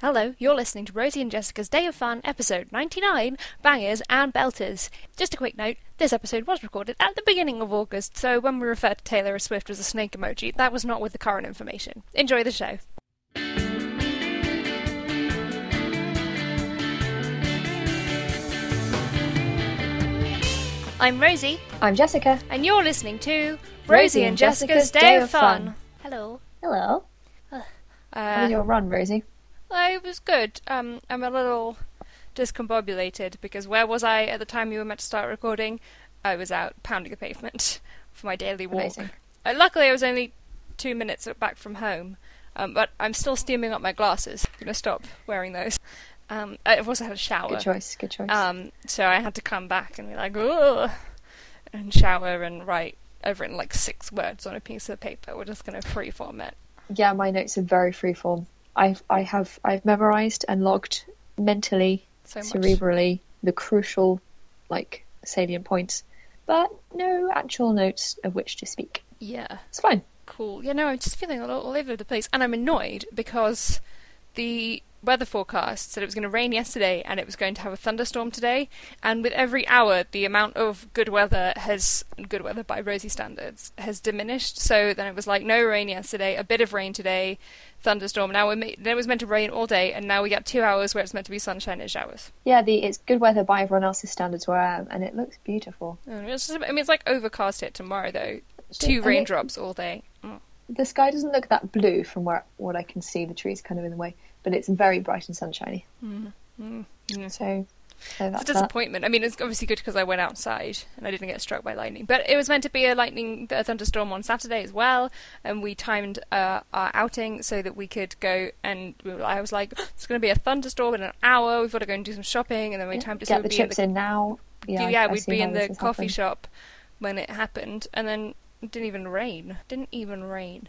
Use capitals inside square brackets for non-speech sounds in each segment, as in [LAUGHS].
Hello, you're listening to Rosie and Jessica's Day of Fun, episode 99 Bangers and Belters. Just a quick note this episode was recorded at the beginning of August, so when we refer to Taylor Swift as a snake emoji, that was not with the current information. Enjoy the show. I'm Rosie, I'm Jessica. and you're listening to Rosie and Jessica's Day of Fun. Hello. Hello. How Uh, was your run, Rosie? Well, it was good. Um, I'm a little discombobulated because where was I at the time you were meant to start recording? I was out pounding the pavement [LAUGHS] for my daily walk. Amazing. Uh, luckily, I was only two minutes back from home, um, but I'm still steaming up my glasses. I'm gonna stop wearing those. Um, I've also had a shower, Good choice. Good choice. um, so I had to come back and be like, ugh, and shower and write. I've written like six words on a piece of paper. We're just gonna freeform it. yeah, my notes are very freeform. I've I have I've memorized and logged mentally, So cerebrally the crucial, like salient points, but no actual notes of which to speak. Yeah. It's fine. Cool. Yeah, no, I'm just feeling all, all over the place, and I'm annoyed because the weather forecast said it was going to rain yesterday and it was going to have a thunderstorm today, and with every hour, the amount of good weather has good weather by Rosie standards has diminished. So then it was like no rain yesterday, a bit of rain today, thunderstorm. Now then it was meant to rain all day, and now we get two hours where it's meant to be sunshine and showers. Yeah, the it's good weather by everyone else's standards where I am, and it looks beautiful. Just, I mean, it's like overcast here tomorrow though. Two raindrops all day. Mm. The sky doesn't look that blue from where what I can see. The trees kind of in the way, but it's very bright and sunshiny. Mm. Yeah. So, so It's that's a that. disappointment. I mean, it's obviously good because I went outside and I didn't get struck by lightning. But it was meant to be a lightning, a thunderstorm on Saturday as well, and we timed uh, our outing so that we could go. And we were, I was like, [GASPS] "It's going to be a thunderstorm in an hour. We've got to go and do some shopping." And then we Yeah, timed it so Get we'd the chips the in now. Yeah, yeah, I- we'd be in the coffee happened. shop when it happened, and then it didn't even rain. Didn't even rain.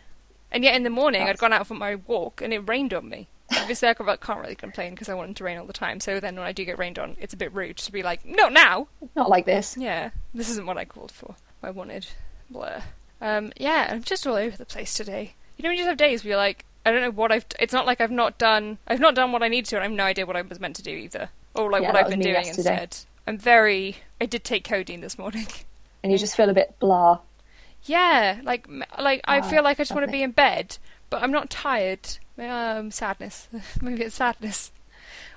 And yet in the morning, I'd gone out for my walk, and it rained on me. Obviously, I can't can't really complain because I want it to rain all the time. So then, when I do get rained on, it's a bit rude to be like, "Not now." Not like this. Yeah, this isn't what I called for. I wanted. Blur. Um, yeah, I'm just all over the place today. You know, when you just have days where you're like, I don't know what I've. It's not like I've not done. I've not done what I need to, and I have no idea what I was meant to do either, or like Yeah, what I've been doing yesterday. instead. I'm very. I did take codeine this morning. [LAUGHS] And you just feel a bit blah. yeah, like like I Ah, feel like I just want to be in bed, but I'm not tired. Um, sadness. [LAUGHS] Maybe it's sadness.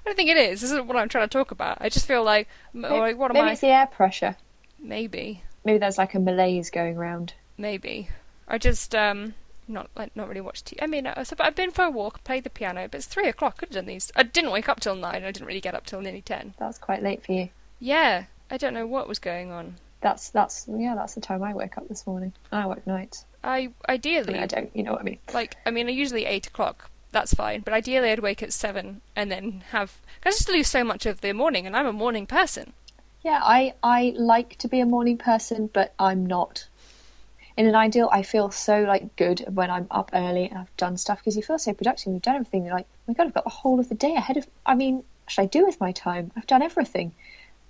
I don't think it is. This isn't what I'm trying to talk about. I just feel like, Maybe, like what am maybe I? it's the air pressure. Maybe. Maybe there's like a malaise going round. Maybe. I just um not like not really watched TV. I mean, I, so, but I've been for a walk, played the piano, but it's three o'clock. Could have done these. I didn't wake up till nine. I didn't really get up till nearly ten. That's quite late for you. Yeah, I don't know what was going on. That's that's yeah, that's the time I woke up this morning. I work nights. I I ideally mean, I don't. You know what I mean? like. I mean, I usually eight o'clock. That's fine, but ideally I'd wake at seven and then have. I just lose so much of the morning, and I'm a morning person. Yeah, I I like to be a morning person, but I'm not. In an ideal, I feel so like good when I'm up early and I've done stuff because you feel so productive. You've done everything. You're like, oh my god, I've got the whole of the day ahead of. I mean, what should I do with my time? I've done everything,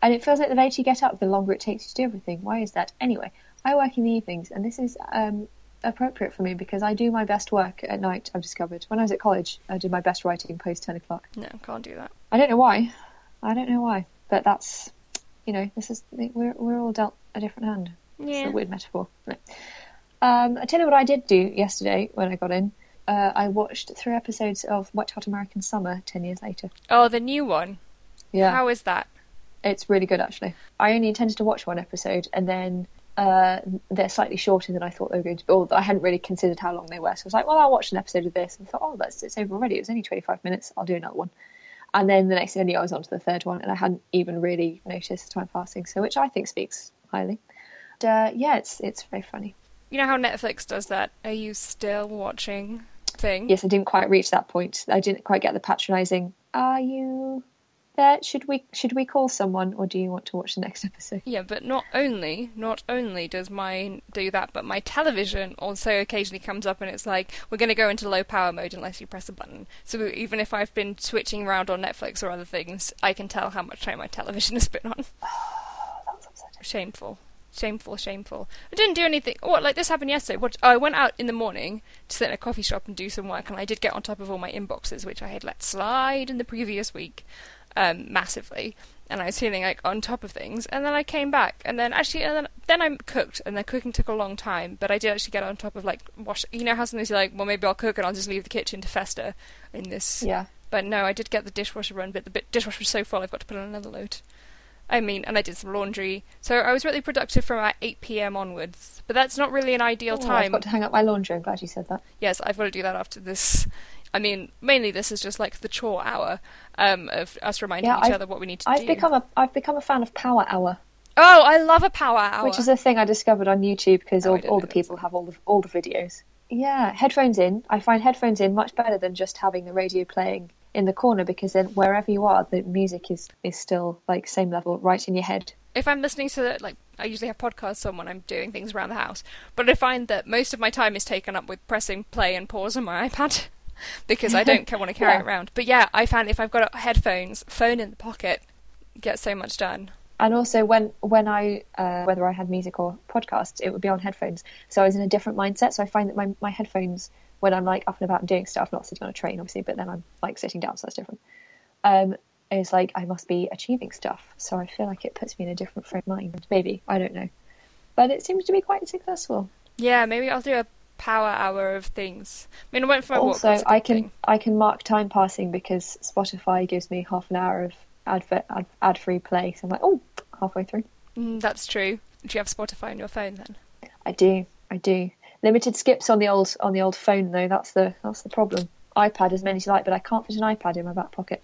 and it feels like the later you get up, the longer it takes you to do everything. Why is that? Anyway, I work in the evenings, and this is um, appropriate for me because I do my best work at night. I've discovered when I was at college, I did my best writing post ten o'clock. No, can't do that. I don't know why. I don't know why, but that's you know this is we're we're all dealt a different hand. It's Yeah. a weird metaphor. No. Um, I tell you what I did do yesterday when I got in. Uh, I watched three episodes of Wet Hot American Summer ten years later. Oh, the new one. Yeah, How is that? it's really good actually. I only intended to watch one episode, and then uh, they're slightly shorter than I thought they were going to be. Or I hadn't really considered how long they were, so I was like, well, I'll watch an episode of this, and thought, oh, that's it's over already. It was only twenty five minutes. I'll do another one. And then the next day, I I was on to the third one, and I hadn't even really noticed the time passing. So, which I think speaks highly. And, uh, yeah, it's it's very funny. You know how Netflix does that? Are you still watching thing? Yes, I didn't quite reach that point. I didn't quite get the patronising. Are you there? Should we should we call someone, or do you want to watch the next episode? Yeah, but not only not only does mine do that, but my television also occasionally comes up and it's like we're going to go into low power mode unless you press a button. So even if I've been switching around on Netflix or other things, I can tell how much time my television [LAUGHS] has been on. [SIGHS] Shameful. Shameful, shameful. I didn't do anything. What, like this happened yesterday? What? Oh, I went out in the morning to sit in a coffee shop and do some work, and I did get on top of all my inboxes, which I had let slide in the previous week, um, massively. And I was feeling like on top of things, and then I came back, and then actually, and then then I cooked, and the cooking took a long time, but I did actually get on top of like wash. You know how sometimes you're like, well, maybe I'll cook and I'll just leave the kitchen to fester in this. Yeah. But no, I did get the dishwasher run, but the bit- dishwasher was so full, I've got to put on another load. I mean, and I did some laundry, so I was really productive from about 8 p.m. onwards. But that's not really an ideal Oh, I've time. got to hang up my laundry. I'm glad you said that. Yes, I've got to do that after this. I mean, mainly this is just like the chore hour um, of us reminding Yeah, each I've- other what we need to do. I've do. become a I've become a fan of Power Hour, Oh, I love a power hour. which is a thing I discovered on YouTube because Oh, all, all the people have all the all the videos. Yeah, headphones in. I find headphones in much better than just having the radio playing in the corner because then wherever you are, the music is is still like same level, right in your head. if I'm listening to like I usually have podcasts on when I'm doing things around the house, but I find that most of my time is taken up with pressing play and pause on my [LAUGHS] iPad because I don't want to carry Yeah. it around. But yeah, I found if I've got headphones, phone in the pocket, get so much done. And also when when I uh, whether I had music or podcasts, it would be on headphones. So I was in a different mindset. So I find that my my headphones when I'm like up and about and doing stuff, not sitting on a train obviously, but then I'm like sitting down, so that's different. Um, is like I must be achieving stuff. So I feel like it puts me in a different frame of mind. Maybe I don't know, but it seems to be quite successful. Yeah, maybe I'll do a power hour of things. I mean, I went for my walk. also, that's a good I can thing. I can mark time passing because Spotify gives me half an hour of advert ad, ad free play. So I'm like, oh, halfway through. Mm, that's true. Do you have Spotify on your phone then? I do, I do. Limited skips on the old on the old phone though. That's the that's the problem. iPad as many as you like, but I can't fit an iPad in my back pocket.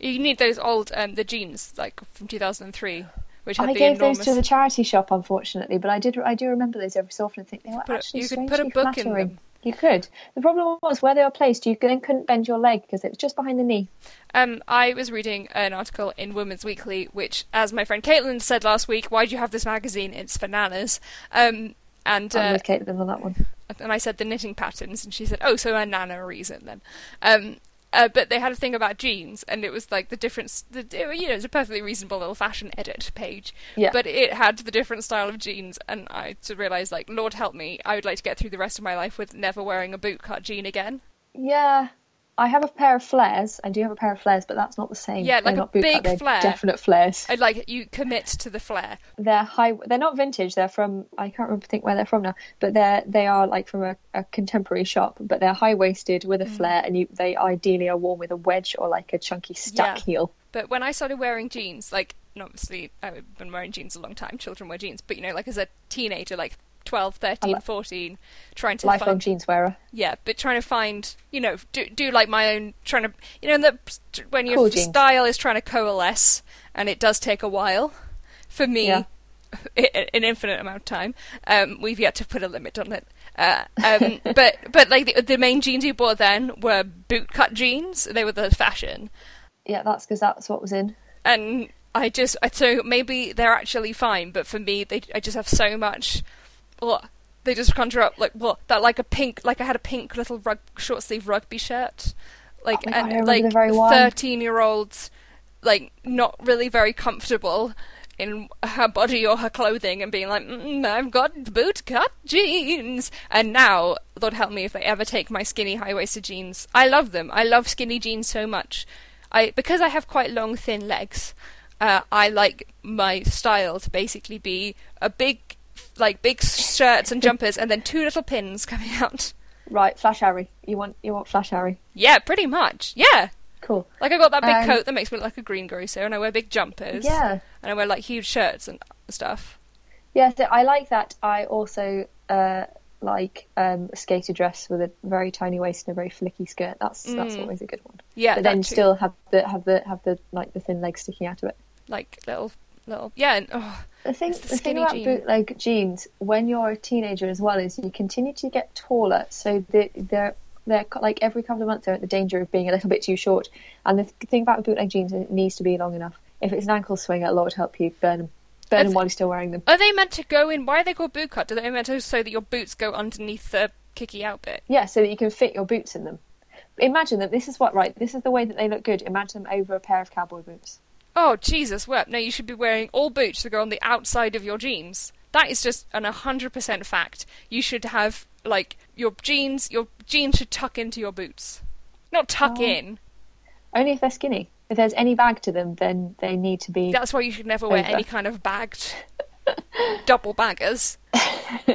You need those old um, the jeans like from 2003, which had I the gave enormous. those to the charity shop, unfortunately, but I did I do remember those every so often and think they were Put actually you could put a book in flattering. them. You could. The problem was where they were placed. You then couldn't bend your leg because it was just behind the knee. Um, I was reading an article in Women's Weekly, which, as my friend Caitlin said last week, why do you have this magazine? It's for nanas. Um, and I'm uh, with Caitlin on that one. and I said the knitting patterns, and she said, "Oh, so a nana reason then." Um, uh, but they had a thing about jeans, and it was like the difference. The, you know, it's a perfectly reasonable little fashion edit page, Yeah. but it had the different style of jeans, and I to realised, like, Lord help me, I would like to get through the rest of my life with never wearing a bootcut jean again. Yeah. I have a pair of flares. I do have a pair of flares, but that's not the same. Yeah, like they're a big they're flare. Definite flares. I'd like you commit to the flare. They're high. They're not vintage. They're from. I can't remember think where they're from now, but they're they are like from a, a contemporary shop. But they're high waisted with a Mm. flare, and you they ideally are worn with a wedge or like a chunky stack Yeah. heel. But when I started wearing jeans, like, and obviously I've been wearing jeans a long time, children wear jeans, but you know, like as a teenager, like 12, 13, li- 14, trying to Lifelong find. jeans wearer. Yeah, but trying to find, you know, do, do like my own, trying to, you know, the, when your Cool style is trying to coalesce, and it does take a while. For me, Yeah. [LAUGHS] i- an infinite amount of time. Um, we've yet to put a limit on it. Uh, um, [LAUGHS] but but like the, the main jeans you bought then were bootcut jeans. They were the fashion Yeah, that's because that's what was in. and I just so maybe they're actually fine, but for me they I just have so much. They just conjure up like well that like a pink like I had a pink little rug, short sleeve rugby shirt, like Oh God, and like thirteen year olds, like not really very comfortable in her body or her clothing and being like, mm, I've got boot cut jeans. And now, Lord help me if they ever take my skinny high waisted jeans. I love them. I love skinny jeans so much. I because I have quite long, thin legs. Uh, I like my style to basically be a big, like big shirts and jumpers, and then two little pins coming out. Right, Flash Harry. You want you want Flash Harry? Yeah, pretty much. Yeah, Cool. like I got that big Um, coat that makes me look like a greengrocer, and I wear big jumpers. Yeah. and I wear like huge shirts and stuff. Yeah, so I like that. I also uh, like um, a skater dress with a very tiny waist and a very flicky skirt. That's that's Mm. always a good one. Yeah, but then too. still have the have the have the like the thin legs sticking out of it. like little little yeah. And, oh, The thing, the, the, thing about jean. bootleg jeans when you're a teenager as well is you continue to get taller, so the, they're they're like every couple of months they're at the danger of being a little bit too short. And the thing about bootleg jeans is it needs to be long enough. If it's an ankle swing swinger, Lord help you, burn them, burn Have- them while you're still wearing them. are they meant to go in? Why are they called boot cut? Do they meant to so that your boots go underneath the kicky out bit? Yeah, so that you can fit your boots in them. Imagine that this is what right. This is the way that they look good. Imagine them over a pair of cowboy boots. Oh Jesus, wept. No, you should be wearing all boots that go on the outside of your jeans. That is just an 100% fact. You should have, like, your jeans, your jeans should tuck into your boots. Not tuck Oh. in. Only if they're skinny. If there's any bag to them, then they need to be. That's why you should never wear any kind of bagged [LAUGHS] double baggers. [LAUGHS]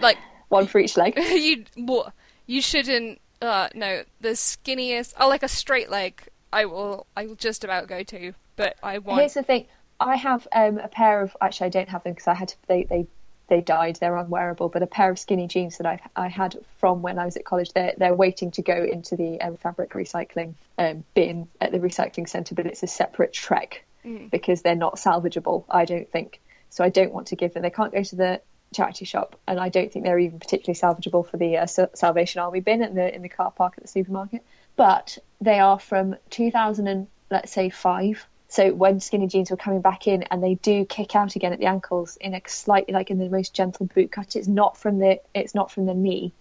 like, one for each leg. [LAUGHS] you what you shouldn't uh no the skinniest oh like a straight leg i will i will just about go to but i want Here's the thing. I have um, a pair of. Actually, I don't have them because I had to. They they they died. They're unwearable. But a pair of skinny jeans that I I had from when I was at college. They're they're waiting to go into the um, fabric recycling um, bin at the recycling centre. But it's a separate trek because they're not salvageable. I don't think. So I don't want to give them. They can't go to the charity shop, and I don't think they're even particularly salvageable for the uh, Sa- Salvation Army bin in the in the car park at the supermarket. But they are from 2000 and let's say five. So when skinny jeans were coming back in, and they do kick out again at the ankles in a slightly like in the most gentle boot cut. It's not from the it's not from the knee,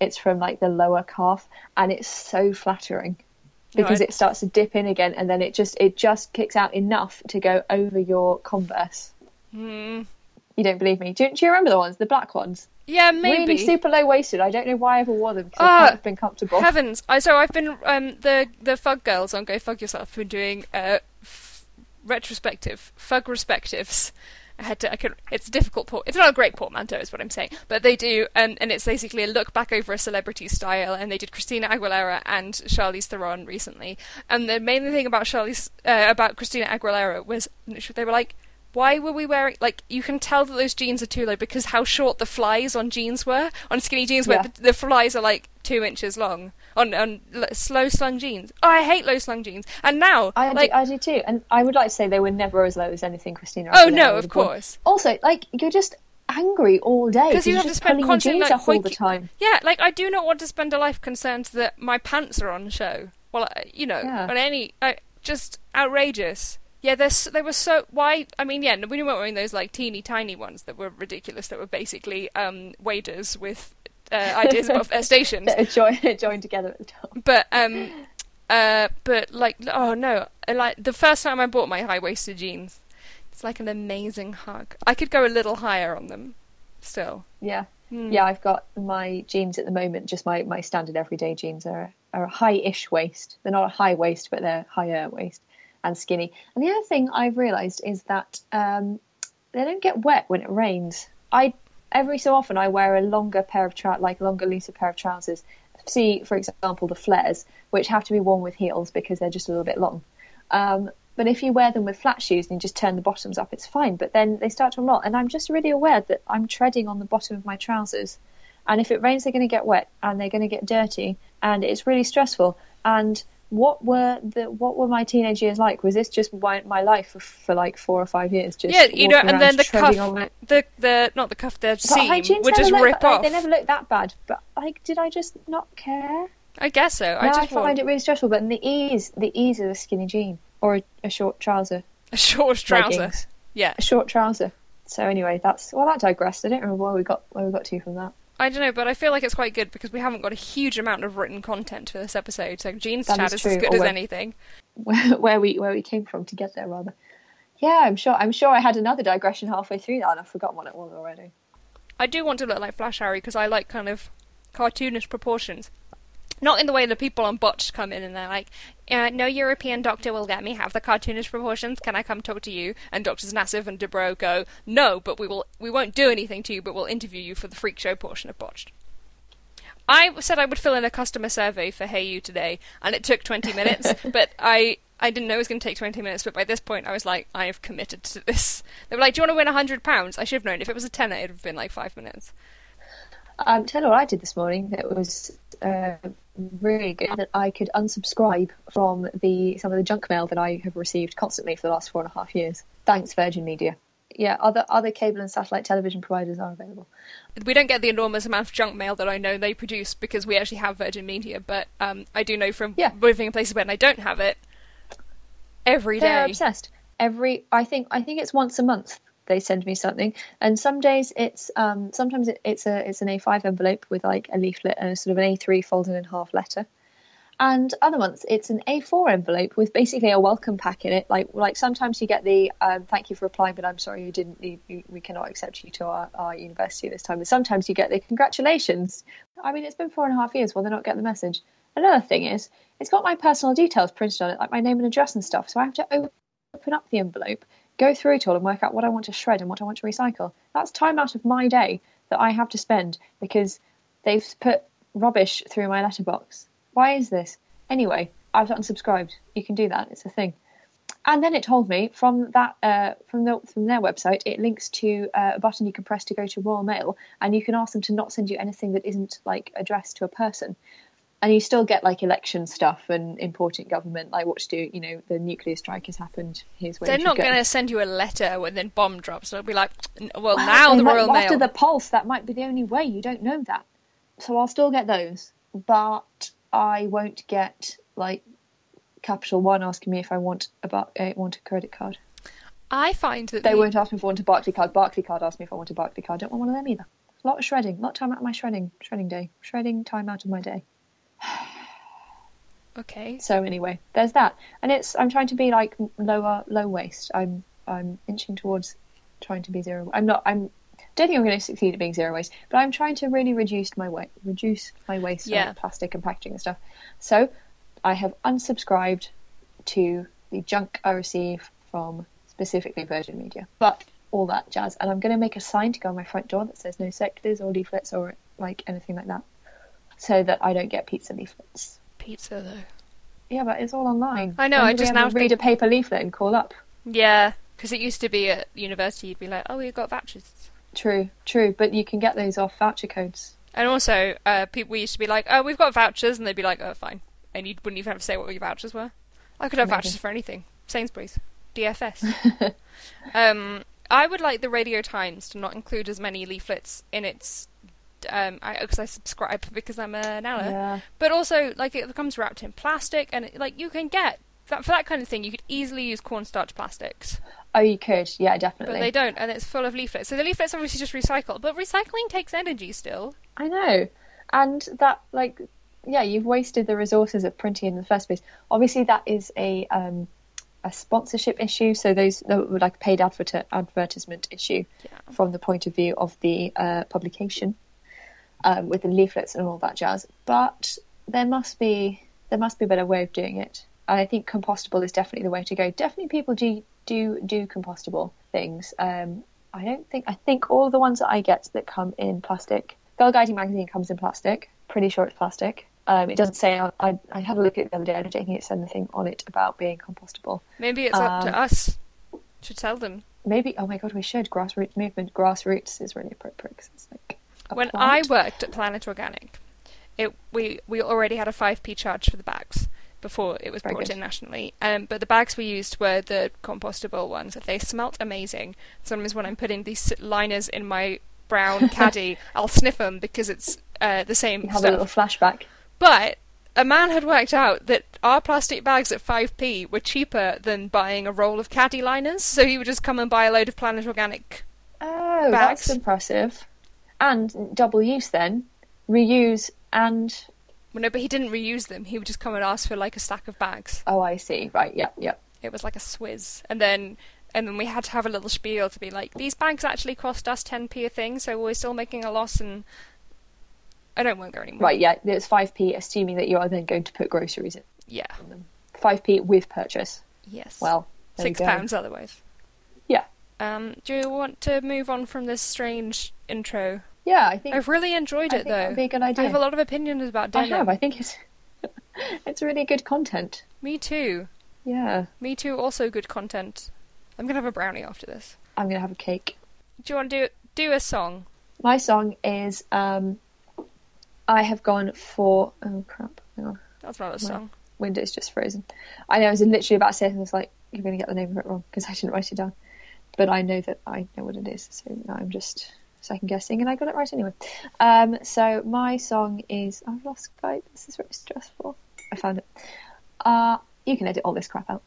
it's from like the lower calf, and it's so flattering because Right. it starts to dip in again, and then it just it just kicks out enough to go over your Converse. Hmm. You don't believe me? Do, do you remember the ones, the black ones? yeah maybe Really super low waisted. I don't know why I ever wore them because Ah, I can't have been comfortable. heavens I, so i've been um the the fug girls on go fug yourself have been doing uh retrospective fug respectives I had to. I could. It's a difficult port. It's not a great portmanteau, is what I'm saying. But they do, um, and it's basically a look back over a celebrity style. And they did Christina Aguilera and Charlize Theron recently. And the main thing about Charlize, uh, about Christina Aguilera was they were like, why were we wearing like you can tell that those jeans are too low because how short the flies on jeans were on skinny jeans where Yeah. the, the flies are like two inches long on on slow slung jeans. Oh, I hate low slung jeans. And now, I, like, do, I do too, and I would like to say they were never as low as anything Christina. oh no, of course. Also, like you're just angry all day because you're have to spend jeans like, all the time. Yeah, like I do not want to spend a life concerned that my pants are on show. Well, uh, you know, Yeah. on any, uh, just outrageous. Yeah, they're, s- they were so. Why? I mean, yeah, we weren't wearing those like teeny tiny ones that were ridiculous. That were basically um, waders with uh, ideas about [LAUGHS] their stations. joined, [LAUGHS] joined together at the top. But um, uh, but like, oh no, like the first time I bought my high waisted jeans, it's like an amazing hug. I could go a little higher on them, still. Yeah, Hmm. yeah. I've got my jeans at the moment. Just my, my standard everyday jeans are are a high-ish waist. They're not a high waist, but they're higher waist and skinny. And the other thing I've realised is that um, they don't get wet when it rains. I every so often I wear a longer pair of like longer, looser pair of trousers. See, for example, the flares, which have to be worn with heels because they're just a little bit long. Um, but if you wear them with flat shoes and you just turn the bottoms up, it's fine. But then they start to knot, and I'm just really aware that I'm treading on the bottom of my trousers. And if it rains, they're going to get wet and they're going to get dirty, and it's really stressful. And what were the what were my teenage years like? Was this just my, my life for, for like four or five years? Just Yeah, you know, and then the cuff, my- the the not the cuff, the seam jeans would just rip like, off. They never looked that bad, but like, did I just not care? I guess so. I Now I, just want find it really stressful. But the ease, the ease of a skinny jean or a, a short trouser, a short trouser. leggings, Yeah, a short trouser. So anyway, that's well, that digressed. I don't remember where we got where we got to from that. I don't know, but I feel like it's quite good because we haven't got a huge amount of written content for this episode. So jeans That chat is is as good or as anything. where, where we where we came from to get there rather. Yeah, I'm sure I'm sure I had another digression halfway through that and I've forgotten what it was already. I do want to look like Flash Harry because I like kind of cartoonish proportions. Not in the way the people on Botched come in and they're like, uh, no European doctor will let me have the cartoonish proportions. Can I come talk to you? And Doctors Nassif and Dubrow go, no, but we will we won't do anything to you, but we'll interview you for the freak show portion of Botched. I said I would fill in a customer survey for Hey You today, and it took 20 [LAUGHS] minutes, but I I didn't know it was going to take 20 minutes, but by this point I was like, I have committed to this. They were like, do you want to win £100? I should have known. If it was a tenner, it would have been like five minutes. Um, tell you what I did this morning It was uh, really good. That I could unsubscribe from the some of the junk mail that I have received constantly for the last four and a half years. Thanks, Virgin Media. Yeah, other other cable and satellite television providers are available. We don't get the enormous amount of junk mail that I know they produce because we actually have Virgin Media, but um, I do know from Yeah. living in places where I don't have it every They're day. obsessed. Every I think I think it's once a month they send me something, and some days it's um sometimes it, it's a it's an A5 envelope with like a leaflet and a sort of an A3 folded in half letter, And other months, it's an A4 envelope with basically a welcome pack in it. Like, like sometimes you get the um, thank you for applying, but I'm sorry you didn't. We cannot accept you to our, our university this time. But sometimes you get the congratulations. I mean, it's been four and a half years. Will they not get the message? Another thing is, it's got my personal details printed on it, like my name and address and stuff. So I have to open up the envelope, go through it all, and work out what I want to shred and what I want to recycle. That's time out of my day that I have to spend because they've put rubbish through my letterbox. Why is this? Anyway, I've unsubscribed. You can do that. It's a thing. And then it told me from that uh, from the, from their website, it links to uh, a button you can press to go to Royal Mail, and you can ask them to not send you anything that isn't like addressed to a person. And you still get like election stuff and important government, like what to do. You know, the nuclear strike has happened. Here's where They're not going to send you a letter when then bomb drops. They'll be like, well, Well, now the might- Royal after Mail. the pulse, that might be the only way. You don't know that, so I'll still get those, but I won't get like Capital One asking me if I want a bar- uh, want a credit card. I find that They the- won't ask me if I want a Barclay card. Barclay card asked me if I want a Barclay card. I Don't want one of them either. A lot of shredding. A lot of time out of my shredding shredding day. Shredding time out of my day. [SIGHS] Okay. So anyway, there's that, and it's I'm trying to be like lower low waste. I'm I'm inching towards trying to be zero. I'm not. I'm don't think I'm going to succeed at being zero waste, but I'm trying to really reduce my weight, reduce my waste Yeah. on plastic and packaging and stuff. So I have unsubscribed to the junk I receive from specifically Virgin Media, but all that jazz, and I'm going to make a sign to go on my front door that says no sectors or leaflets or like anything like that, so that I don't get pizza leaflets. Pizza though. Yeah, but it's all online. I know, When I just now read a paper leaflet and call up. Yeah, because it used to be at university, you'd be like, oh, we've got vouchers. True, true, but you can get those off voucher codes. And also, uh, people we used to be like, oh, we've got vouchers, and they'd be like, oh, fine. And you wouldn't even have to say what your vouchers were. I could have Amazing. vouchers for anything. Sainsbury's. DFS. [LAUGHS] um, I would like the Radio Times to not include as many leaflets in its. Um, because I, subscribe because I'm an ally. Yeah. But also, like, it comes wrapped in plastic, and it, like you can get that for that kind of thing. You could easily use cornstarch plastics, Oh, you could. Yeah, definitely. but they don't, and it's full of leaflets. So the leaflets obviously just recycle, but recycling takes energy still. I know. And that, like, yeah, you've wasted the resources of printing in the first place. Obviously, that is a um, a sponsorship issue. So those like paid advert- advertisement issue Yeah. from the point of view of the uh, publication um, with the leaflets and all that jazz. But there must be there must be a better way of doing it. And I think compostable is definitely the way to go. Definitely, people do do do compostable things. Um, I don't think I think all the ones that I get that come in plastic. Girl Guiding magazine comes in plastic. Pretty sure it's plastic. Um, it doesn't say. I, I, I had a look at it the other day. I don't think it said anything on it about being compostable. Maybe it's up to Um, us to tell them. Maybe. Oh my god, we should. Grassroots movement. Grassroots is really appropriate. 'cause it's like When I worked at Planet Organic, it we we already had a five p charge for the bags before it was Very brought good. in nationally. Um, but the bags we used were the compostable ones. They smelt amazing. Sometimes when I'm putting these liners in my brown [LAUGHS] caddy, I'll sniff them because it's uh, the same you have stuff. a little flashback. But a man had worked out that our plastic bags at 5p were cheaper than buying a roll of caddy liners, so he would just come and buy a load of Planet Organic. Oh, Bags. that's impressive. And double use then, reuse and Well, no, but he didn't reuse them. He would just come and ask for like a stack of bags. oh, I see. Right. Yeah. Yeah. It was like a swizz, and then and then we had to have a little spiel to be like, these bags actually cost us 10p a thing, so we're still making a loss, and I don't work there anymore. Right. Yeah. It's five p, assuming that you are then going to put groceries in Yeah. Five p with purchase. Yes. Well, six pounds otherwise. Um, do you want to move on from this strange intro? Yeah. I think. I've really enjoyed I it think though. that'd be a good idea. I have a lot of opinions about I have. I think it's [LAUGHS] it's really good content. Me too. Yeah. Me too. Also good content. I'm gonna have a brownie after this. I'm gonna have a cake. Do you want to do do a song? My song is um. I have gone for oh crap. Hang on. That's not a My- song. Window's just frozen. I know I was literally about to say something. It's like you're going to get the name of it wrong because I didn't write it down. But I know that I know what it is, so I'm just second guessing, and I got it right anyway. Um, so my song is I've lost Skype. This is really stressful. I found it. Uh, you can edit all this crap out.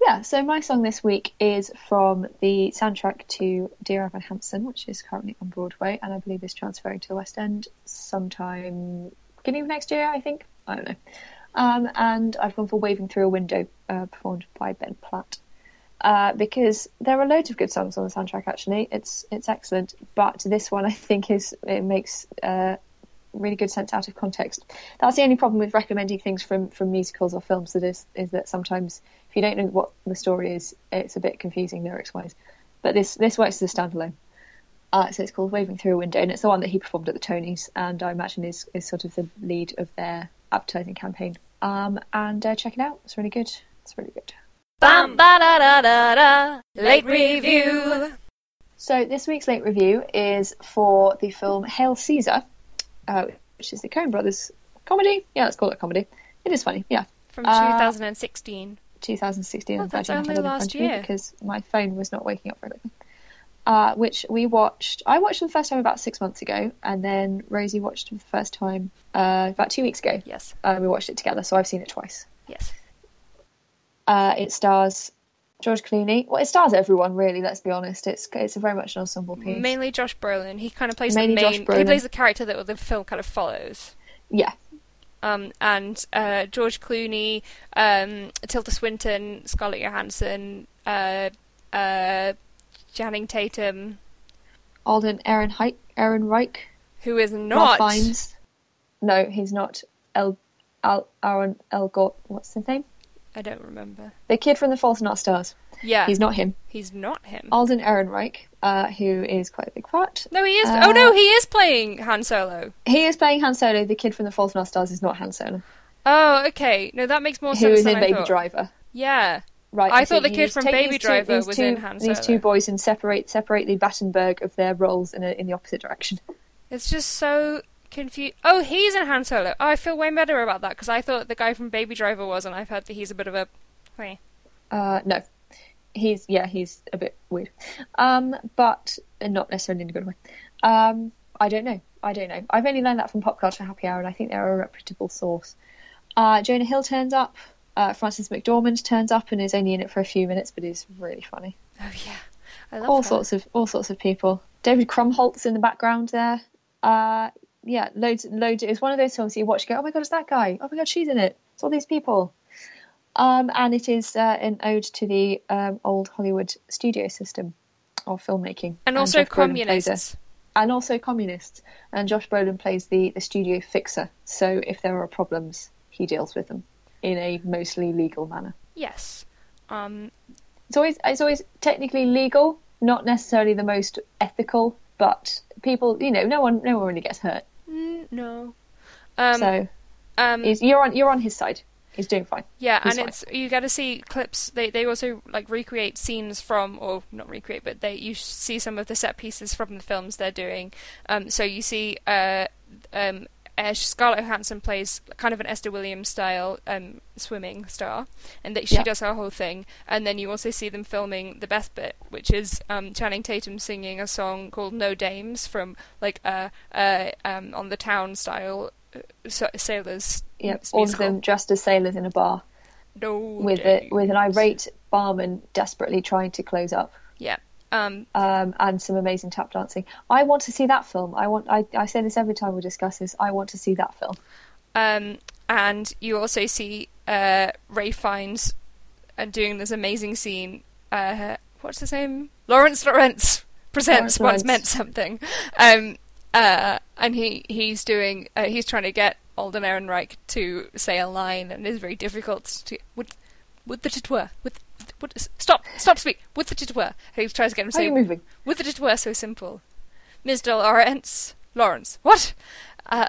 Yeah, so my song this week is from the soundtrack to Dear Evan Hansen, which is currently on Broadway, and I believe is transferring to the West End sometime beginning of next year, I think. I don't know. Um, and I've gone for Waving Through a Window, uh, performed by Ben Platt. Uh, because there are loads of good songs on the soundtrack. Actually, it's it's excellent. But this one, I think, is it makes uh, really good sense out of context. That's the only problem with recommending things from from musicals or films. That is is that sometimes if you don't know what the story is, it's a bit confusing lyrics wise. But this this works as a standalone. Uh, so it's called Waving Through a Window, and it's the one that he performed at the Tonys, and I imagine is is sort of the lead of their advertising campaign. Um, and uh, check it out; it's really good. It's really good. Bam ba da da da da. Late review. So this week's late review is for the film Hail Caesar, uh, which is the Coen Brothers comedy. Yeah, let's call it a comedy. It is funny. Yeah, From Uh, 2016. 2016. Oh, that's only had it in last front of me year. because my phone was not waking up quickly. Uh, which we watched. I watched for the first time about six months ago, and then Rosie watched it for the first time uh, about two weeks ago. Yes. Uh, we watched it together, so I've seen it twice. Yes. Uh, it stars George Clooney. Well, it stars everyone really. Let's be honest. It's it's a very much an ensemble piece. Mainly Josh Brolin. He kind of plays Mainly the main. He plays the character that the film kind of follows. Yeah, Um, and uh, George Clooney, um, Tilda Swinton, Scarlett Johansson, uh, uh, Channing Tatum, Alden Aaron Hike, Aaron Reich, who is not. No, he's not. El, Al, Aaron Elgort. What's his name? I don't remember. The kid from The Fault in Our Stars. Yeah, He's not him. He's not him. Alden Ehrenreich, uh, who is quite a big part. No, he is. Uh, oh no, he is playing Han Solo. He is playing Han Solo. The kid from The Fault in Our Stars is not Han Solo, Oh, okay. No, that makes more who sense is than in I Baby thought. Driver. Yeah. Right. I thought the kid from Baby two- Driver was two, in Han Solo. These two boys and separate separate the Battenberg of their roles in a, in the opposite direction. It's just so confused. Oh, he's in Han Solo. Oh, I feel way better about that because I thought the guy from Baby Driver was, and I've heard that he's a bit of a. Hey. Uh, no, he's yeah, he's a bit weird, um, but not necessarily in a good way. Um, I don't know. I don't know. I've only learned that from Pop Culture Happy Hour, and I think they're a reputable source. Uh, Jonah Hill turns up. Uh, Frances McDormand turns up and is only in it for a few minutes, but is really funny. Oh yeah, I love all her. sorts of all sorts of people. David Krumholtz in the background there. Uh, yeah, loads, loads. It's one of those films you watch, and go, oh my god, it's that guy. Oh my god, she's in it. It's all these people. Um, and it is uh, an ode to the um, old Hollywood studio system of filmmaking, and also Josh Brolin plays a- communists. and also communists. And Josh Brolin plays the the studio fixer. So if there are problems, he deals with them in a mostly legal manner. Yes. Um. it's always it's always technically legal, not necessarily the most ethical, but people, you know, no one no one really gets hurt. N- No. Um. so um. you're on you're on his side. He's doing fine. Yeah, He's and fine. it's you get to see clips. They they also like recreate scenes from, or not recreate, but they you see some of the set pieces from the films they're doing. Um, so you see, uh, um, uh, Scarlett Johansson plays kind of an Esther Williams style um swimming star, and that she Yeah. does her whole thing. And then you also see them filming the best bit, which is um Channing Tatum singing a song called "No Dames" from like uh uh um on the town style. uh, Sailors, Yep, all of them dressed as sailors in a bar No with a, with an irate barman desperately trying to close up. Yeah. Um, Um, and some amazing tap dancing. I want to see that film. I want. I, I say this every time we discuss this. I want to see that film. um, and you also see uh, Ralph Fiennes uh, doing this amazing scene. Uh, what's his name? Lawrence Lawrence [LAUGHS] presents Lawrence Once Meant Something. Um, uh, and he, he's doing uh, he's trying to get Alden Ehrenreich to say a line, and it's very difficult to with with the titwer with. What is, stop! Stop! Speak with it were. He tries to get him to How are say you moving? with the titwer so simple. Mr. Lawrence Lawrence. What? Uh,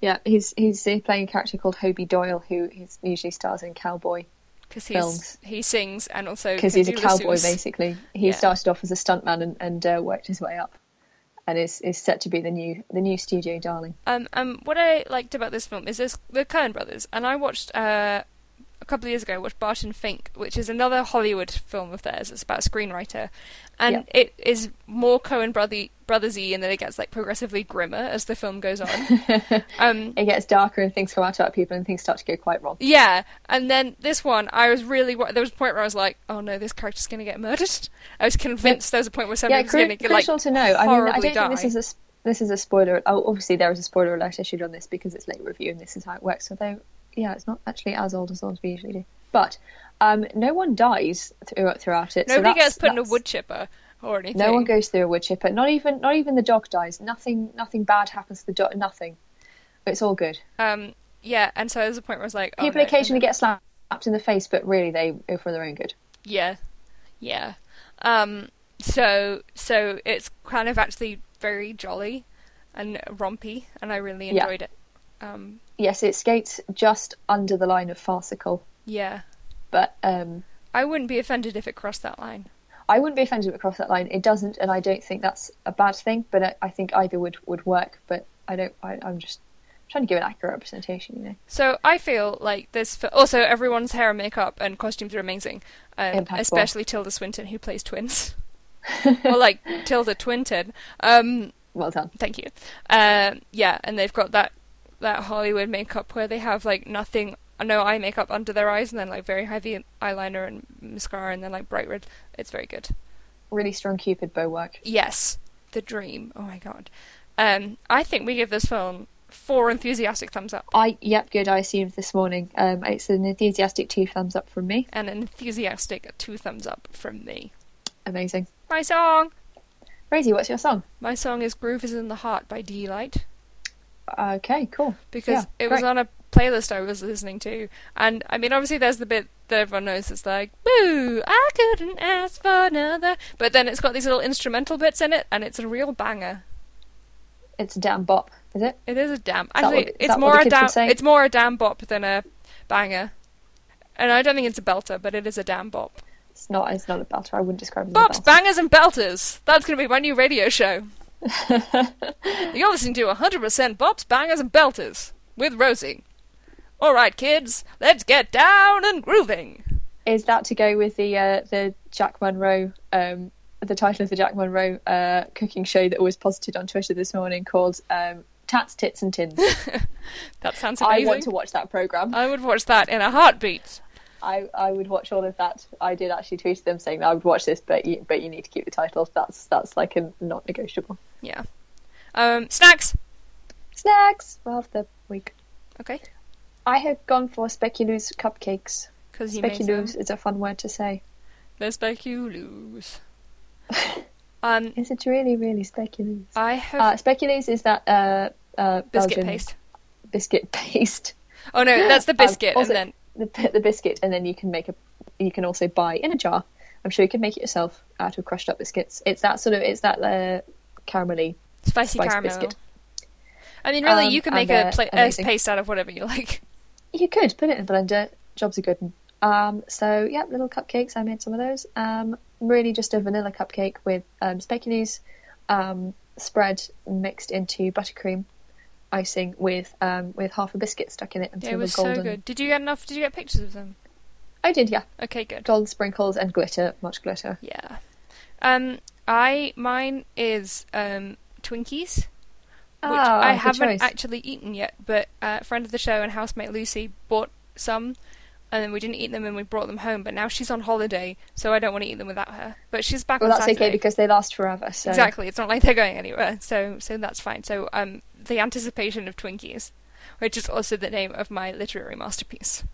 Yeah, he's he's playing a character called Hobie Doyle, who he's usually stars in Cowboy because films. he sings and also because he's a cowboy basically. He Yeah. started off as a stuntman and, and uh, worked his way up, and is is set to be the new the new studio darling. Um, um, what I liked about this film is this the Coen brothers, and I watched uh, a couple of years ago. I watched Barton Fink, which is another Hollywood film of theirs. It's about a screenwriter, and Yeah. it is more Coen brother brothersy, and then it gets like progressively grimmer as the film goes on. [LAUGHS] um, It gets darker and things come out about people and things start to go quite wrong. Yeah, and then this one, I was really. There was a point where I was like, "Oh no, this character's going to get murdered." [LAUGHS] I was convinced there was a point where Yeah, somebody was cru- going to get like crucial to know. I mean, I don't die. think this is a this is a spoiler. Oh, obviously there is a spoiler alert issued on this because it's late review and this is how it works. Although yeah, it's not actually as old as we usually do. But um, no one dies throughout, throughout it. Nobody that's- gets put in a wood chipper or anything. No one goes through a wood chipper. Not even not even the dog dies. Nothing nothing bad happens to the dog. Nothing. It's all good. Um, yeah, and so there's a point where it's like, oh, People no, occasionally no. get slapped in the face, but really they go for their own good. Yeah, yeah. Um, so so it's kind of actually very jolly and rompy, and I really Yeah. enjoyed it. Um, Yes, it skates just under the line of farcical, yeah, but um, I wouldn't be offended if it crossed that line. I wouldn't be offended if it crossed that line. It doesn't, and I don't think that's a bad thing. But I, I think either would would work. But I don't. I, I'm just trying to give an accurate representation. You know. So I feel like this. Also, everyone's hair and makeup and costumes are amazing, um, especially Tilda Swinton, who plays twins, [LAUGHS] well, like Tilda Twinton. Um, Well done. Thank you. Uh, yeah, and they've got that that Hollywood makeup where they have like nothing, no eye makeup under their eyes, and then like very heavy eyeliner and mascara, and then like bright red. It's very good. Really strong Cupid bow work. Yes, the dream. Oh my god. Um, I think we give this film four enthusiastic thumbs up I yep, good. I assumed this morning. Um, it's an enthusiastic two thumbs up from me. and an enthusiastic two thumbs up from me. Amazing. My song. Rosie, what's your song? My song is "Groove Is in the Heart" by Deee-Lite. Okay, cool. because Yeah, it was great. on a playlist I was listening to, and I mean, obviously, there's the bit that everyone knows. It's like, "Boo, I couldn't ask for another," but then it's got these little instrumental bits in it, and it's a real banger. It's a damn bop, is it? It is a damn. that Actually, what- is it's more a damn. It's more a damn bop than a banger. And I don't think it's a belter, but it is a damn bop. It's not. It's not a belter. I wouldn't describe it as Bops, bangers, and belters. That's going to be my new radio show. [LAUGHS] You're listening to 100% Bops, Bangers, and Belters with Rosie. All right, kids, let's get down and grooving. Is that to go with the uh, the Jack Monroe um, the title of the Jack Monroe uh, cooking show that was posted on Twitter this morning called um, Tats, Tits and Tins? [LAUGHS] That sounds amazing. I want to watch that program. I would watch that in a heartbeat. I, I would watch all of that. I did actually tweet them saying that I would watch this, but you, but you need to keep the title. That's that's like a not negotiable. Yeah. Um, snacks. Snacks of the week. Okay. I have gone for speculoos cupcakes. Because Speculoos is a fun word to say. The speculoos. [LAUGHS] um, Is it really, really speculoos? I have Uh, speculoos is that uh, uh, biscuit Belgian paste. biscuit [LAUGHS] paste. Oh no, that's the [LAUGHS] Um, biscuit, also- and then the the biscuit, and then you can make a. You can also buy in a jar. I'm sure you can make it yourself out of crushed up biscuits. It's that sort of. It's that uh, caramelly. spicy caramel. biscuit. I mean, really, Um, you can make a, pla- a paste out of whatever you like. [LAUGHS] You could put it in a blender. Jobs are good. Um, so yeah, little cupcakes. I made some of those. Um, really just a vanilla cupcake with um, speculoos, um, spread mixed into buttercream icing with um, with half a biscuit stuck in it until It was golden. so good. Did you get enough? Did you get pictures of them? I did, yeah. Okay, good. Golden sprinkles and glitter, much glitter. Yeah. Um, I mine is um Twinkies, which Ah, I haven't choice. actually eaten yet. But uh, a friend of the show and housemate Lucy bought some, and then we didn't eat them and we brought them home. But now she's on holiday, so I don't want to eat them without her. But she's back Well, that's Saturday. okay because they last forever. So Exactly. It's not like they're going anywhere. So so that's fine. So um the anticipation of Twinkies, which is also the name of my literary masterpiece.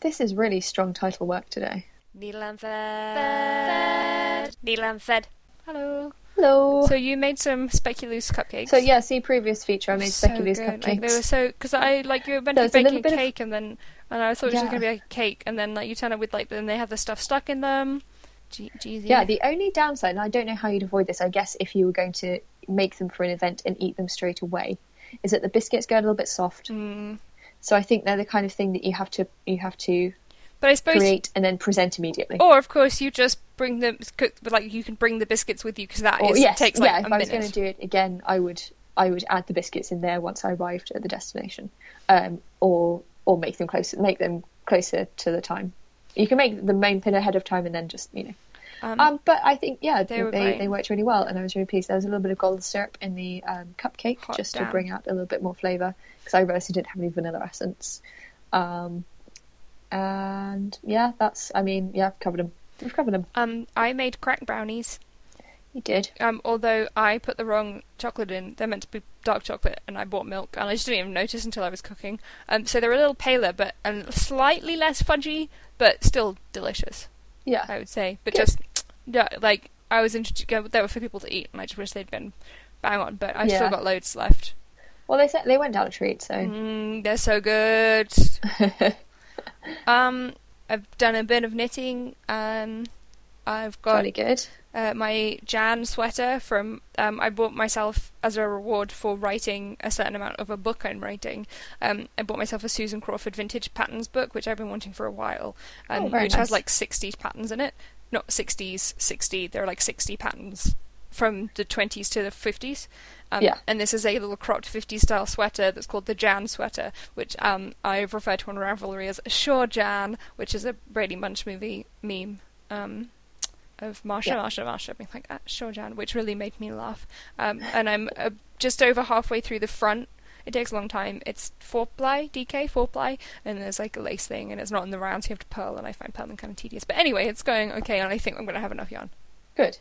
this is really strong title work today. Needle and thread. Needle and thread. Hello. Hello. So you made some speculoos cupcakes. So yeah, see previous feature. I made So speculoos good. cupcakes. Like, they were so because I like you were meant to There's be a little baking a bit of- cake and then and I thought it was just Yeah. gonna be like a cake and then like you turn it with like then they have the stuff stuck in them. Gee, geez, Yeah, the only downside, and I don't know how you'd avoid this, I guess if you were going to make them for an event and eat them straight away, is that the biscuits go a little bit soft. Mm. So I think they're the kind of thing that you have to you have to But I suppose create and then present immediately. Or of course you just bring them, cook, like you can bring the biscuits with you because that Or, is yes, takes like yeah. a If I was going to do it again, I would I would add the biscuits in there once I arrived at the destination, um, or or make them closer make them closer to the time. You can make the main pin ahead of time and then just you know. Um, Um, but I think yeah, They they, they, they worked really well, and I was really pleased. There was a little bit of golden syrup in the um, cupcake Hot just damn. to bring out a little bit more flavour because I realised I didn't have any vanilla essence. Um, and yeah, that's I mean yeah, I've covered them. We've covered them. um, I made crack brownies. You did. Um, although I put the wrong chocolate in, they're meant to be dark chocolate, and I bought milk, and I just didn't even notice until I was cooking. Um, so they're a little paler, but and slightly less fudgy, but still delicious. Yeah. I would say, but Good. just yeah, like I was introduced. They were for people to eat, and I just wish they'd been bang on. But I Yeah. still got loads left. Well, they said they went down a treat, so Mm, they're so good. [LAUGHS] um, I've done a bit of knitting. Um, I've got jolly good. uh, my Jan sweater from um, I bought myself as a reward for writing a certain amount of a book I'm writing. Um, I bought myself a Susan Crawford vintage patterns book, which I've been wanting for a while, um, Oh, very which has like 60 patterns in it. Not 60s, 60. There are like 60 patterns from the 20s to the 50s. Um, Yeah. And this is a little cropped 50s style sweater that's called the Jan sweater, which um, I refer to on Ravelry as Sure Jan, which is a Brady Bunch movie meme. Um, of Marsha, Yeah. Marsha, Marsha being like, ah, sure, Jan, which really made me laugh. Um, and I'm uh, just over halfway through the front. It takes a long time. It's four ply, DK, four ply, and there's like a lace thing, and it's not in the round, so you have to purl, and I find purling kind of tedious. But anyway, it's going okay, and I think I'm going to have enough yarn. Good.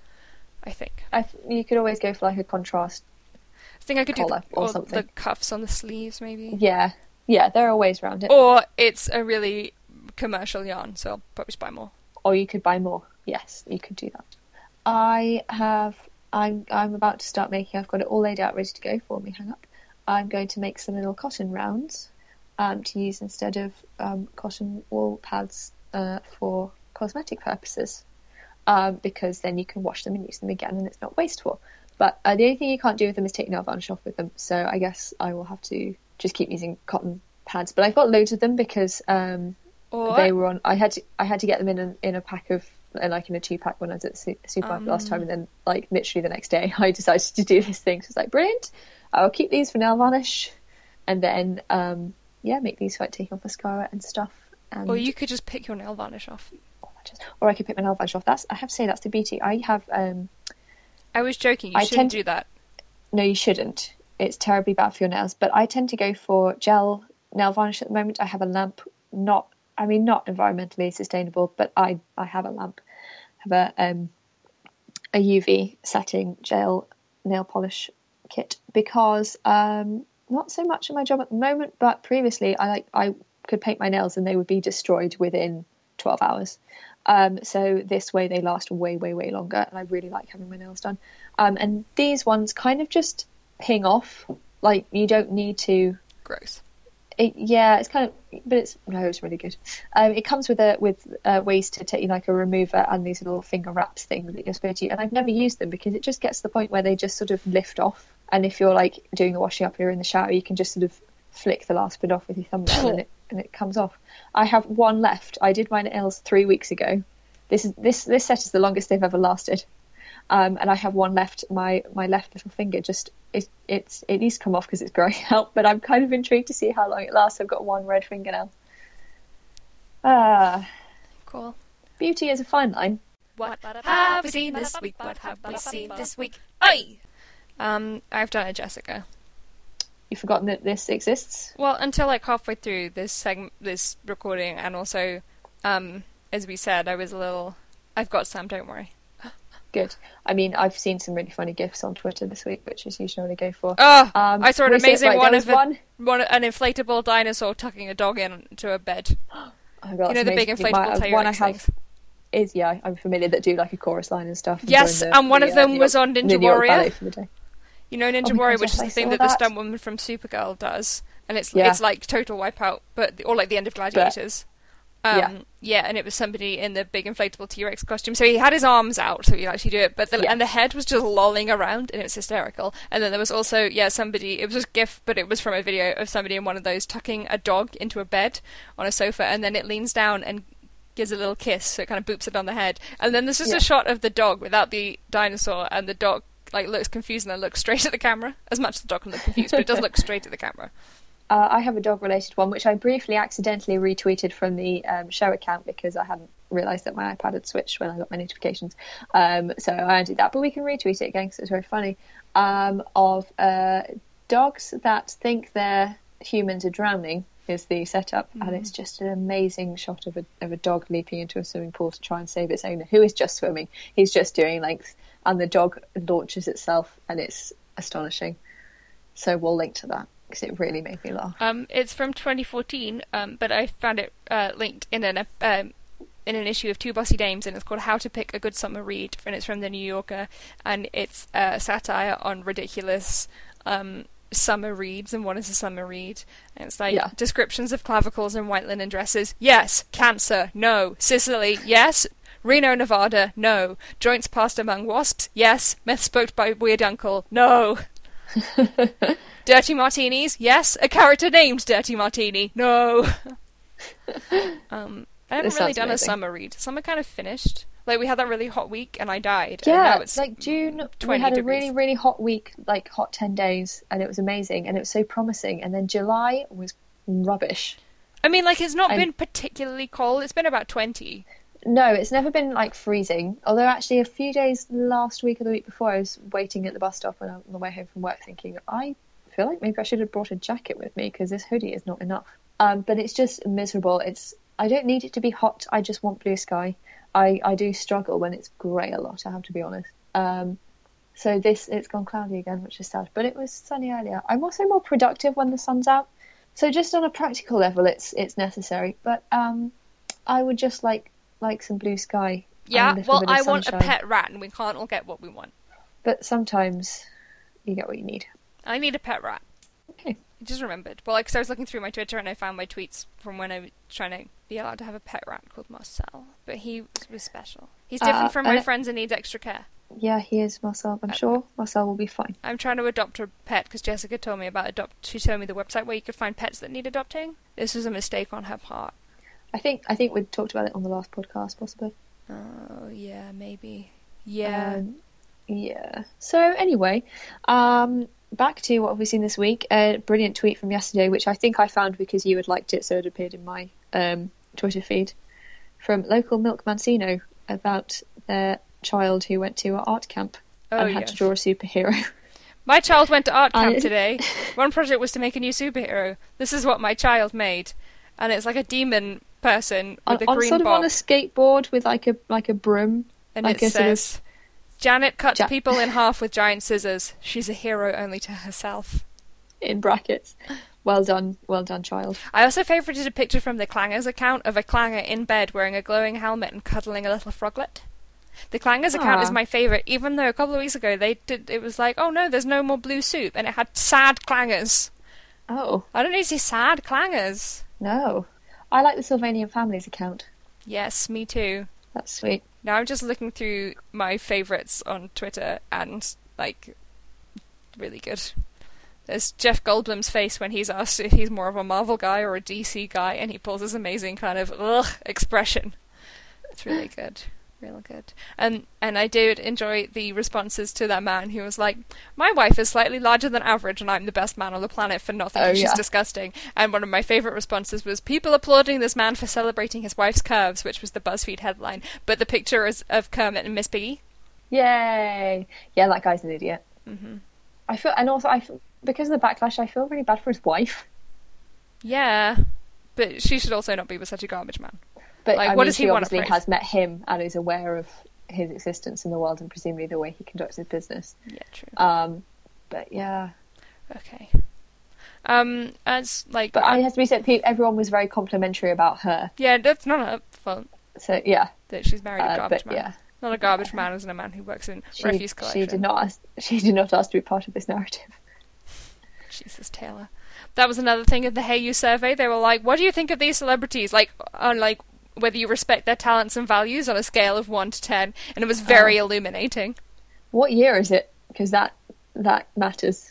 I think. I th- you could always go for like a contrast. I think I could do the, or or something. the cuffs on the sleeves, maybe. Yeah, yeah. There are ways around it. Or it's a really commercial yarn, so I'll probably just buy more. or you could buy more. Yes, you could do that. I have. I'm. I'm about to start making. I've got it all laid out, ready to go for me. Hang up. I'm going to make some little cotton rounds um, to use instead of um, cotton wool pads uh, for cosmetic purposes, um, because then you can wash them and use them again, and it's not wasteful. But uh, the only thing you can't do with them is take nail varnish off with them. So I guess I will have to just keep using cotton pads. But I've got loads of them because um, they were on. I had to I had to get them in a, in a pack of like in a two pack when I was at the su- supermarket last Um. time, and then like literally the next day [LAUGHS] I decided to do this thing. So it's like brilliant. I'll keep these for nail varnish, and then um yeah, make these for like taking off mascara and stuff. And or you could just pick your nail varnish off. or I or I could pick my nail varnish off. That's I have to say that's the beauty. I have um I was joking. You I shouldn't tend- do that. no, you shouldn't. It's terribly bad for your nails. But I tend to go for gel nail varnish at the moment. I have a lamp, not, I mean, not environmentally sustainable, but I, I have a lamp. Have a, um, a UV setting gel nail polish kit because um, not so much in my job at the moment, but previously I like I could paint my nails and they would be destroyed within 12 hours. Um, so this way they last way, way, way longer, and I really like having my nails done. Um, and these ones kind of just ping off. Like you don't need to. Gross. It, yeah, it's kind of, but it's no, it's really good. Um, it comes with a with uh, ways to take like a remover and these little finger wraps things that you're supposed to. use. And I've never used them because it just gets to the point where they just sort of lift off. And if you're like doing the washing up, you're in the shower, you can just sort of flick the last bit off with your thumbnail and it and it comes off. I have one left. I did my nails three weeks ago. This is this this set is the longest they've ever lasted. Um, and I have one left. My my left little finger just it it's it needs to come off because it's growing [LAUGHS] out. But I'm kind of intrigued to see how long it lasts. I've got one red fingernail. Ah, Cool. beauty is a fine line. What have we seen this week? What have we seen this week? Oi! Um, I've done a Jessica. You've forgotten that this exists. Well, until like halfway through this segment, this recording, and also, um, as we said, I was a little. I've got some. Don't worry. Good. I mean, I've seen some really funny gifs on Twitter this week, which is usually what I go for. Oh, Um, I saw an amazing right, one of a, one. one an inflatable dinosaur tucking a dog into a bed. [GASPS] Oh, God, you know the big amazing. inflatable My- one I have things. is yeah, I'm familiar that do like a chorus line and stuff. Yes, join the- and one the, of uh, them New was York- on Ninja Warrior. For the day. You know Ninja Oh Warrior, God, which yes, is the thing saw that the stunt woman from Supergirl does, and it's Yeah. it's like total wipeout, but or like the end of Gladiators. Um, Yeah. yeah, and it was somebody in the big inflatable T Rex costume. So he had his arms out, so he could actually do it. But the, Yeah. and the head was just lolling around, and it was hysterical. And then there was also yeah somebody. It was a GIF, but it was from a video of somebody in one of those tucking a dog into a bed on a sofa, and then it leans down and gives a little kiss, so it kind of boops it on the head. And then there's just Yeah. a shot of the dog without the dinosaur, and the dog like looks confused and then looks [LAUGHS] straight at the camera. As much as the dog can look confused, but it does look straight at the camera. Uh, I have a dog related one, which I briefly accidentally retweeted from the um, show account because I hadn't realised that my iPad had switched when I got my notifications. Um, so I did that, but we can retweet it again because it's very funny. Um, of uh, dogs that think their humans are drowning is the setup, and Mm-hmm. it's just an amazing shot of a of a dog leaping into a swimming pool to try and save its owner, who is just swimming. He's just doing length, and the dog launches itself, and it's astonishing. So we'll link to that because it really made me laugh. Um, it's from 2014, um, but I found it uh, linked in an um, in an issue of Two Bossy Dames, and it's called "How to Pick a Good Summer Read," and it's from the New Yorker, and it's a satire on ridiculous um, summer reads, and what is a summer read? And it's like Yeah. descriptions of clavicles and white linen dresses. Yes, cancer. No, Sicily. Yes. Reno, Nevada, no. Joints passed among wasps, yes. Myth spoke by weird uncle, no. [LAUGHS] Dirty martinis, yes. A character named Dirty Martini, no. [LAUGHS] um, I haven't This really done a summer read. Summer kind of finished. Like we had that really hot week, and I died. and Yeah, now it's like June, we 20 had a degrees. really, really hot week, like hot 10 days, and it was amazing, and it was so promising. And then July was rubbish. I mean, like it's not been particularly cold. It's been about twenty. No, it's never been like freezing. Although, actually, a few days last week or the week before, I was waiting at the bus stop on the way home from work thinking, I feel like maybe I should have brought a jacket with me because this hoodie is not enough. Um, but it's just miserable. It's I don't need it to be hot. I just want blue sky. I, I do struggle when it's grey a lot. I have to be honest. Um, so this it's gone cloudy again, which is sad. But it was sunny earlier. I'm also more productive when the sun's out. So just on a practical level, it's it's necessary. But um, I would just like like some blue sky. Yeah, well, I want a pet rat, and we can't all get what we want. But sometimes you get what you need. I need a pet rat. Okay. I just remembered. Well, like, 'cause I was looking through my Twitter and I found my tweets from when I was trying to be allowed to have a pet rat called Marcel. But he was, special. He's different Uh, from my friends and needs extra care. Yeah, he is Marcel. I'm sure Marcel will be fine. I'm trying to adopt a pet because Jessica told me about adopt. She told me the website where you could find pets that need adopting. This was a mistake on her part. I think I think we talked about it on the last podcast, possibly. Oh yeah, maybe. Yeah. Um, yeah. So anyway, um, back to what have we seen this week? A brilliant tweet from yesterday, which I think I found because you had liked it, so it appeared in my um, Twitter feed from local Milk Mancino about their child who went to an art camp oh and had yes. to draw a superhero. [LAUGHS] My child went to art I- camp today. [LAUGHS] One project was to make a new superhero. This is what my child made, and it's like a demon person on, with a on green sort of on a skateboard with like a like a broom. and like it a sort of- says, "Janet cuts Ja- people in [LAUGHS] half with giant scissors. She's a hero only to herself." in brackets. Well done, well done, child. I also favorited a picture from the Clangers account of a Clanger in bed wearing a glowing helmet and cuddling a little froglet. The Clangers account is my favorite, even though a couple of weeks ago they did. It was like, oh no, there's no more blue soup, and it had sad Clangers. Oh I don't need to see sad Clangers. no, I like the Sylvanian Families account. Yes, me too. That's sweet. Now I'm just looking through my favorites on Twitter and like really good. There's Jeff Goldblum's face when he's asked if he's more of a Marvel guy or a DC guy, and he pulls this amazing kind of ugh expression. It's really good, real good. And and I did enjoy the responses to that man who was like, "My wife is slightly larger than average, and I'm the best man on the planet for nothing. Oh, She's yeah. disgusting." And one of my favorite responses was people applauding this man for celebrating his wife's curves, which was the BuzzFeed headline. But the picture is of Kermit and Miss Piggy. Yay! Yeah, that guy's an idiot. Mm-hmm. I feel, and also I feel, because of the backlash, I feel really bad for his wife. Yeah, but she should also not be with such a garbage man. But Like, I what mean, he she obviously has met him and is aware of his existence in the world and presumably the way he conducts his business. Yeah, true. Um, but yeah, Okay. Um, as like, but I have to be said, everyone was very complimentary about her. yeah, that's not her fault So yeah, that she's married a uh, garbage but man. yeah, Not a garbage man, isn't a man who works in she, refuse collection. she did not ask. [LAUGHS] She did not ask to be part of this narrative. Jesus, Taylor. That was another thing of the Hey You survey. They were like, "What do you think of these celebrities?" Like, on like whether you respect their talents and values on a scale of one to ten, and it was very Oh. illuminating. What year is it? Because that that matters.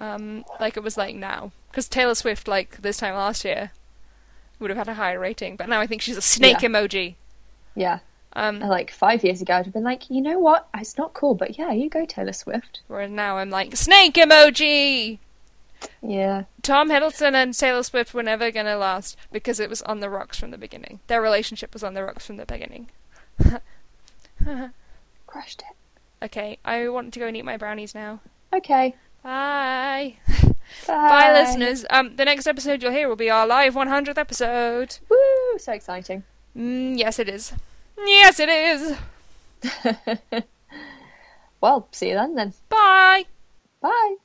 Um, like it was like now, because Taylor Swift, like this time last year, would have had a higher rating, but now I think she's a snake Yeah. emoji. Yeah, Um, like five years ago, I'd have been like, you know what? It's not cool, but yeah, you go Taylor Swift. whereas now I'm like snake emoji. Yeah, Tom Hiddleston and Taylor Swift were never gonna last because it was on the rocks from the beginning. Their relationship was on the rocks from the beginning. [LAUGHS] crushed it. Okay, I want to go and eat my brownies now. Okay, Bye. Bye. [LAUGHS] Bye, listeners. Um, the next episode you'll hear will be our live 100th episode. Woo! So exciting. Mm, yes, it is. Yes, it is. [LAUGHS] well, see you then. Then. Bye. Bye.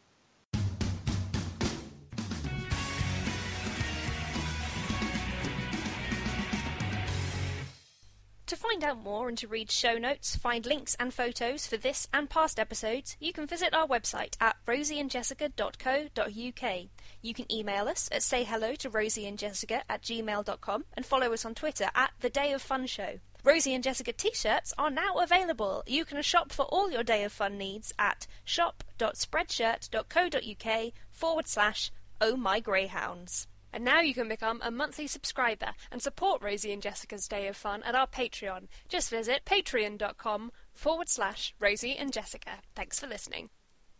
To find out more and to read show notes, find links and photos for this and past episodes, you can visit our website at rosieandjessica.co.uk. You can email us at sayhello to rosieandjessica at gmail.com and follow us on Twitter at The Day of Fun Show. Rosie and Jessica t-shirts are now available. You can shop for all your Day of Fun needs at shop.spreadshirt.co.uk forward slash Oh My Greyhounds. And now you can become a monthly subscriber and support Rosie and Jessica's Day of Fun at our Patreon. Just visit patreon.com forward slash Rosie and Jessica. Thanks for listening.